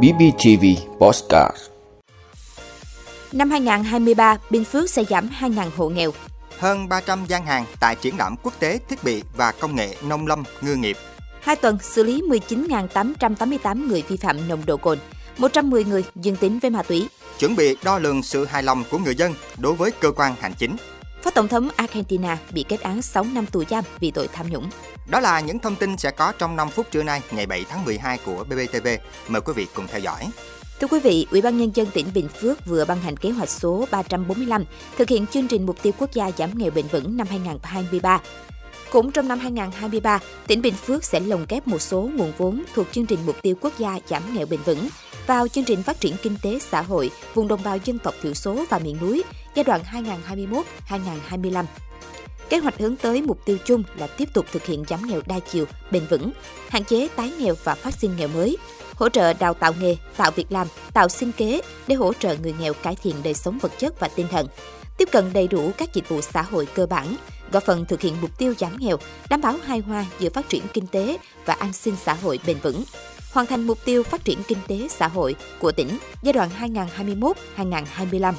BBTV Postcard Năm 2023, Bình Phước sẽ giảm 2.000 hộ nghèo. Hơn 300 gian hàng tại triển lãm quốc tế thiết bị và công nghệ nông lâm ngư nghiệp. Hai tuần xử lý 19.888 người vi phạm nồng độ cồn, 110 người dương tính với ma túy. Chuẩn bị đo lường sự hài lòng của người dân đối với cơ quan hành chính. Phó Tổng thống Argentina bị kết án 6 năm tù giam vì tội tham nhũng. Đó là những thông tin sẽ có trong 5 phút trưa nay, ngày 7 tháng 12 của BBTV. Mời quý vị cùng theo dõi. Thưa quý vị, Ủy ban nhân dân tỉnh Bình Phước vừa ban hành kế hoạch số 345 thực hiện chương trình mục tiêu quốc gia giảm nghèo bền vững năm 2023. Cũng trong năm 2023, tỉnh Bình Phước sẽ lồng ghép một số nguồn vốn thuộc chương trình mục tiêu quốc gia giảm nghèo bền vững vào chương trình phát triển kinh tế xã hội vùng đồng bào dân tộc thiểu số và miền núi giai đoạn 2021-2025. Kế hoạch hướng tới mục tiêu chung là tiếp tục thực hiện giảm nghèo đa chiều, bền vững, hạn chế tái nghèo và phát sinh nghèo mới, hỗ trợ đào tạo nghề, tạo việc làm, tạo sinh kế để hỗ trợ người nghèo cải thiện đời sống vật chất và tinh thần, tiếp cận đầy đủ các dịch vụ xã hội cơ bản, góp phần thực hiện mục tiêu giảm nghèo, đảm bảo hài hòa giữa phát triển kinh tế và an sinh xã hội bền vững hoàn thành mục tiêu phát triển kinh tế xã hội của tỉnh giai đoạn 2021-2025.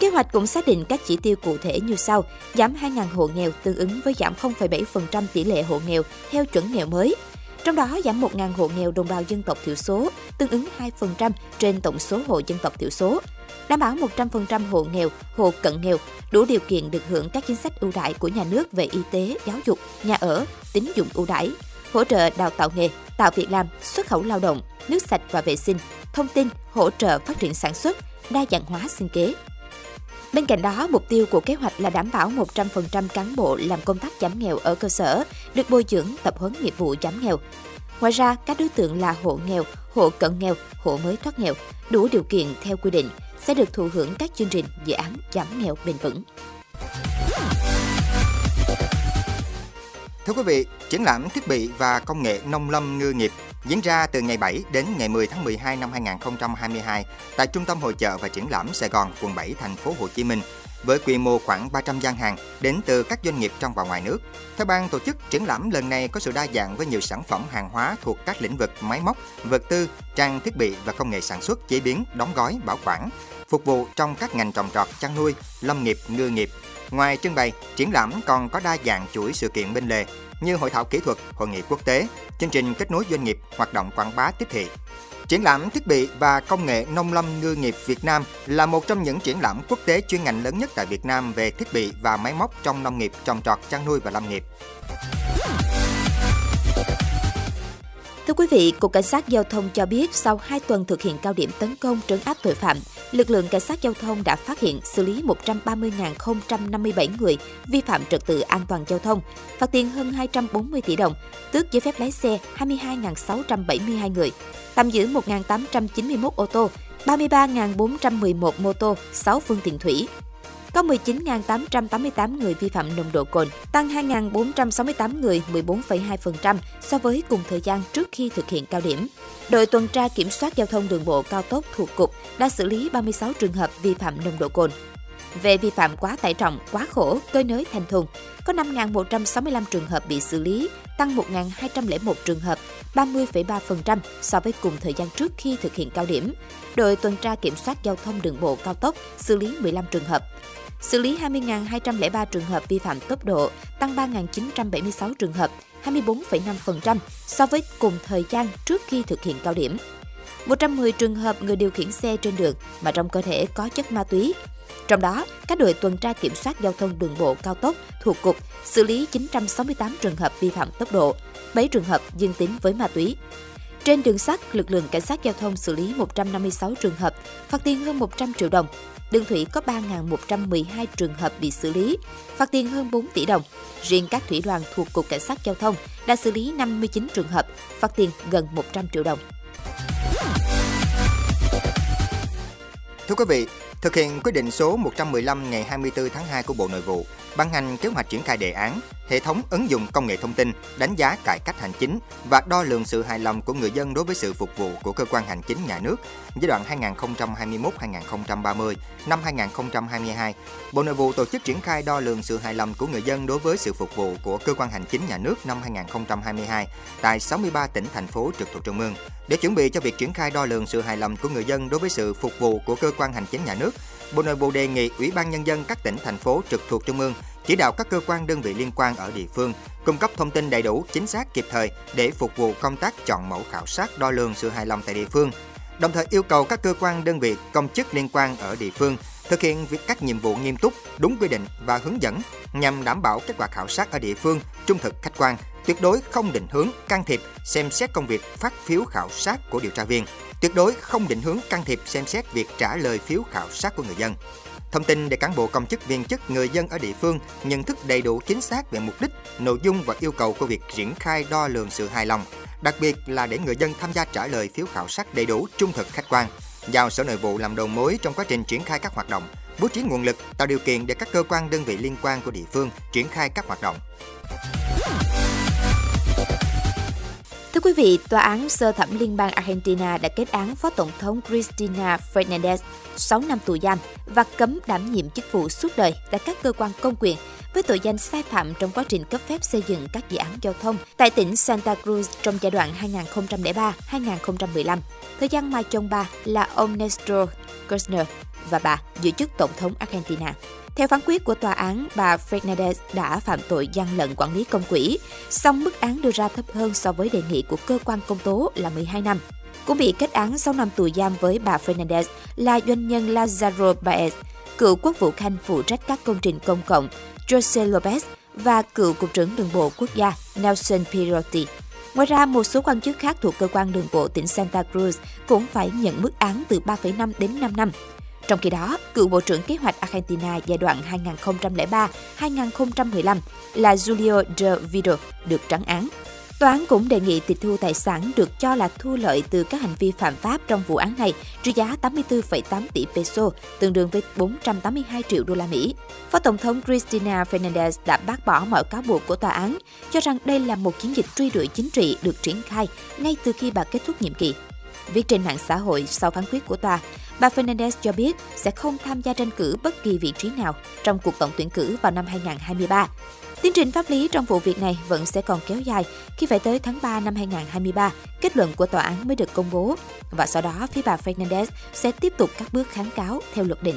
Kế hoạch cũng xác định các chỉ tiêu cụ thể như sau: giảm 2.000 hộ nghèo tương ứng với giảm 0,7% tỷ lệ hộ nghèo theo chuẩn nghèo mới. Trong đó giảm 1.000 hộ nghèo đồng bào dân tộc thiểu số, tương ứng 2% trên tổng số hộ dân tộc thiểu số. Đảm bảo 100% hộ nghèo, hộ cận nghèo đủ điều kiện được hưởng các chính sách ưu đãi của nhà nước về y tế, giáo dục, nhà ở, tín dụng ưu đãi, hỗ trợ đào tạo nghề, tạo việc làm, xuất khẩu lao động, nước sạch và vệ sinh, thông tin, hỗ trợ phát triển sản xuất, đa dạng hóa sinh kế. Bên cạnh đó, mục tiêu của kế hoạch là đảm bảo 100% cán bộ làm công tác giảm nghèo ở cơ sở được bồi dưỡng tập huấn nghiệp vụ giảm nghèo. Ngoài ra, các đối tượng là hộ nghèo, hộ cận nghèo, hộ mới thoát nghèo đủ điều kiện theo quy định sẽ được thụ hưởng các chương trình dự án giảm nghèo bền vững. Thưa quý vị, triển lãm thiết bị và công nghệ nông lâm ngư nghiệp diễn ra từ ngày 7 đến ngày 10 tháng 12 năm 2022 tại Trung tâm Hội chợ và Triển lãm Sài Gòn, quận 7, thành phố Hồ Chí Minh với quy mô khoảng 300 gian hàng đến từ các doanh nghiệp trong và ngoài nước. Theo ban tổ chức, triển lãm lần này có sự đa dạng với nhiều sản phẩm hàng hóa thuộc các lĩnh vực máy móc, vật tư, trang thiết bị và công nghệ sản xuất, chế biến, đóng gói, bảo quản, phục vụ trong các ngành trồng trọt, chăn nuôi, lâm nghiệp, ngư nghiệp, Ngoài trưng bày, triển lãm còn có đa dạng chuỗi sự kiện bên lề như hội thảo kỹ thuật, hội nghị quốc tế, chương trình kết nối doanh nghiệp, hoạt động quảng bá tiếp thị. Triển lãm thiết bị và công nghệ nông lâm ngư nghiệp Việt Nam là một trong những triển lãm quốc tế chuyên ngành lớn nhất tại Việt Nam về thiết bị và máy móc trong nông nghiệp, trồng trọt, chăn nuôi và lâm nghiệp. Thưa quý vị, Cục Cảnh sát Giao thông cho biết sau 2 tuần thực hiện cao điểm tấn công trấn áp tội phạm, lực lượng Cảnh sát Giao thông đã phát hiện xử lý 130.057 người vi phạm trật tự an toàn giao thông, phạt tiền hơn 240 tỷ đồng, tước giấy phép lái xe 22.672 người, tạm giữ 1.891 ô tô, 33.411 mô tô, 6 phương tiện thủy, có 19.888 người vi phạm nồng độ cồn, tăng 2.468 người 14,2% so với cùng thời gian trước khi thực hiện cao điểm. Đội tuần tra kiểm soát giao thông đường bộ cao tốc thuộc Cục đã xử lý 36 trường hợp vi phạm nồng độ cồn. Về vi phạm quá tải trọng, quá khổ, cơi nới thành thùng, có 5.165 trường hợp bị xử lý, tăng 1.201 trường hợp, 30,3% so với cùng thời gian trước khi thực hiện cao điểm. Đội tuần tra kiểm soát giao thông đường bộ cao tốc xử lý 15 trường hợp xử lý 20.203 trường hợp vi phạm tốc độ, tăng 3.976 trường hợp, 24,5% so với cùng thời gian trước khi thực hiện cao điểm. 110 trường hợp người điều khiển xe trên đường mà trong cơ thể có chất ma túy. Trong đó, các đội tuần tra kiểm soát giao thông đường bộ cao tốc thuộc cục xử lý 968 trường hợp vi phạm tốc độ, 7 trường hợp dương tính với ma túy. Trên đường sắt, lực lượng cảnh sát giao thông xử lý 156 trường hợp, phạt tiền hơn 100 triệu đồng, đường thủy có 3.112 trường hợp bị xử lý, phạt tiền hơn 4 tỷ đồng. Riêng các thủy đoàn thuộc Cục Cảnh sát Giao thông đã xử lý 59 trường hợp, phạt tiền gần 100 triệu đồng. Thưa quý vị, thực hiện quyết định số 115 ngày 24 tháng 2 của Bộ Nội vụ, ban hành kế hoạch triển khai đề án hệ thống ứng dụng công nghệ thông tin, đánh giá cải cách hành chính và đo lường sự hài lòng của người dân đối với sự phục vụ của cơ quan hành chính nhà nước giai đoạn 2021-2030 năm 2022. Bộ Nội vụ tổ chức triển khai đo lường sự hài lòng của người dân đối với sự phục vụ của cơ quan hành chính nhà nước năm 2022 tại 63 tỉnh thành phố trực thuộc trung ương. Để chuẩn bị cho việc triển khai đo lường sự hài lòng của người dân đối với sự phục vụ của cơ quan hành chính nhà nước, Bộ Nội vụ đề nghị Ủy ban Nhân dân các tỉnh, thành phố trực thuộc Trung ương chỉ đạo các cơ quan đơn vị liên quan ở địa phương cung cấp thông tin đầy đủ, chính xác, kịp thời để phục vụ công tác chọn mẫu khảo sát đo lường sự hài lòng tại địa phương. Đồng thời yêu cầu các cơ quan đơn vị công chức liên quan ở địa phương thực hiện việc các nhiệm vụ nghiêm túc, đúng quy định và hướng dẫn nhằm đảm bảo kết quả khảo sát ở địa phương trung thực khách quan, tuyệt đối không định hướng, can thiệp, xem xét công việc phát phiếu khảo sát của điều tra viên, tuyệt đối không định hướng can thiệp xem xét việc trả lời phiếu khảo sát của người dân. Thông tin để cán bộ công chức viên chức người dân ở địa phương nhận thức đầy đủ chính xác về mục đích, nội dung và yêu cầu của việc triển khai đo lường sự hài lòng, đặc biệt là để người dân tham gia trả lời phiếu khảo sát đầy đủ, trung thực khách quan. Giao Sở Nội vụ làm đầu mối trong quá trình triển khai các hoạt động, bố trí nguồn lực, tạo điều kiện để các cơ quan đơn vị liên quan của địa phương triển khai các hoạt động. Thưa quý vị, Tòa án Sơ thẩm Liên bang Argentina đã kết án Phó Tổng thống Cristina Fernandez 6 năm tù giam và cấm đảm nhiệm chức vụ suốt đời tại các cơ quan công quyền với tội danh sai phạm trong quá trình cấp phép xây dựng các dự án giao thông tại tỉnh Santa Cruz trong giai đoạn 2003-2015, thời gian mà chồng bà là ông Néstor Kirchner và bà giữ chức Tổng thống Argentina. Theo phán quyết của tòa án, bà Fernandez đã phạm tội gian lận quản lý công quỹ, song mức án đưa ra thấp hơn so với đề nghị của cơ quan công tố là 12 năm. Cũng bị kết án 6 năm tù giam với bà Fernandez là doanh nhân Lazaro Baez, cựu quốc vụ khanh phụ trách các công trình công cộng Jose Lopez và cựu Cục trưởng Đường bộ Quốc gia Nelson Pirotti. Ngoài ra, một số quan chức khác thuộc cơ quan đường bộ tỉnh Santa Cruz cũng phải nhận mức án từ 3,5 đến 5 năm. Trong khi đó, cựu Bộ trưởng Kế hoạch Argentina giai đoạn 2003-2015 là Julio de Vido được trắng án. Tòa án cũng đề nghị tịch thu tài sản được cho là thu lợi từ các hành vi phạm pháp trong vụ án này trị giá 84,8 tỷ peso, tương đương với 482 triệu đô la Mỹ. Phó Tổng thống Cristina Fernandez đã bác bỏ mọi cáo buộc của tòa án, cho rằng đây là một chiến dịch truy đuổi chính trị được triển khai ngay từ khi bà kết thúc nhiệm kỳ. Viết trên mạng xã hội sau phán quyết của tòa, bà Fernandez cho biết sẽ không tham gia tranh cử bất kỳ vị trí nào trong cuộc tổng tuyển cử vào năm 2023. Tiến trình pháp lý trong vụ việc này vẫn sẽ còn kéo dài khi phải tới tháng 3 năm 2023, kết luận của tòa án mới được công bố và sau đó phía bà Fernandez sẽ tiếp tục các bước kháng cáo theo luật định.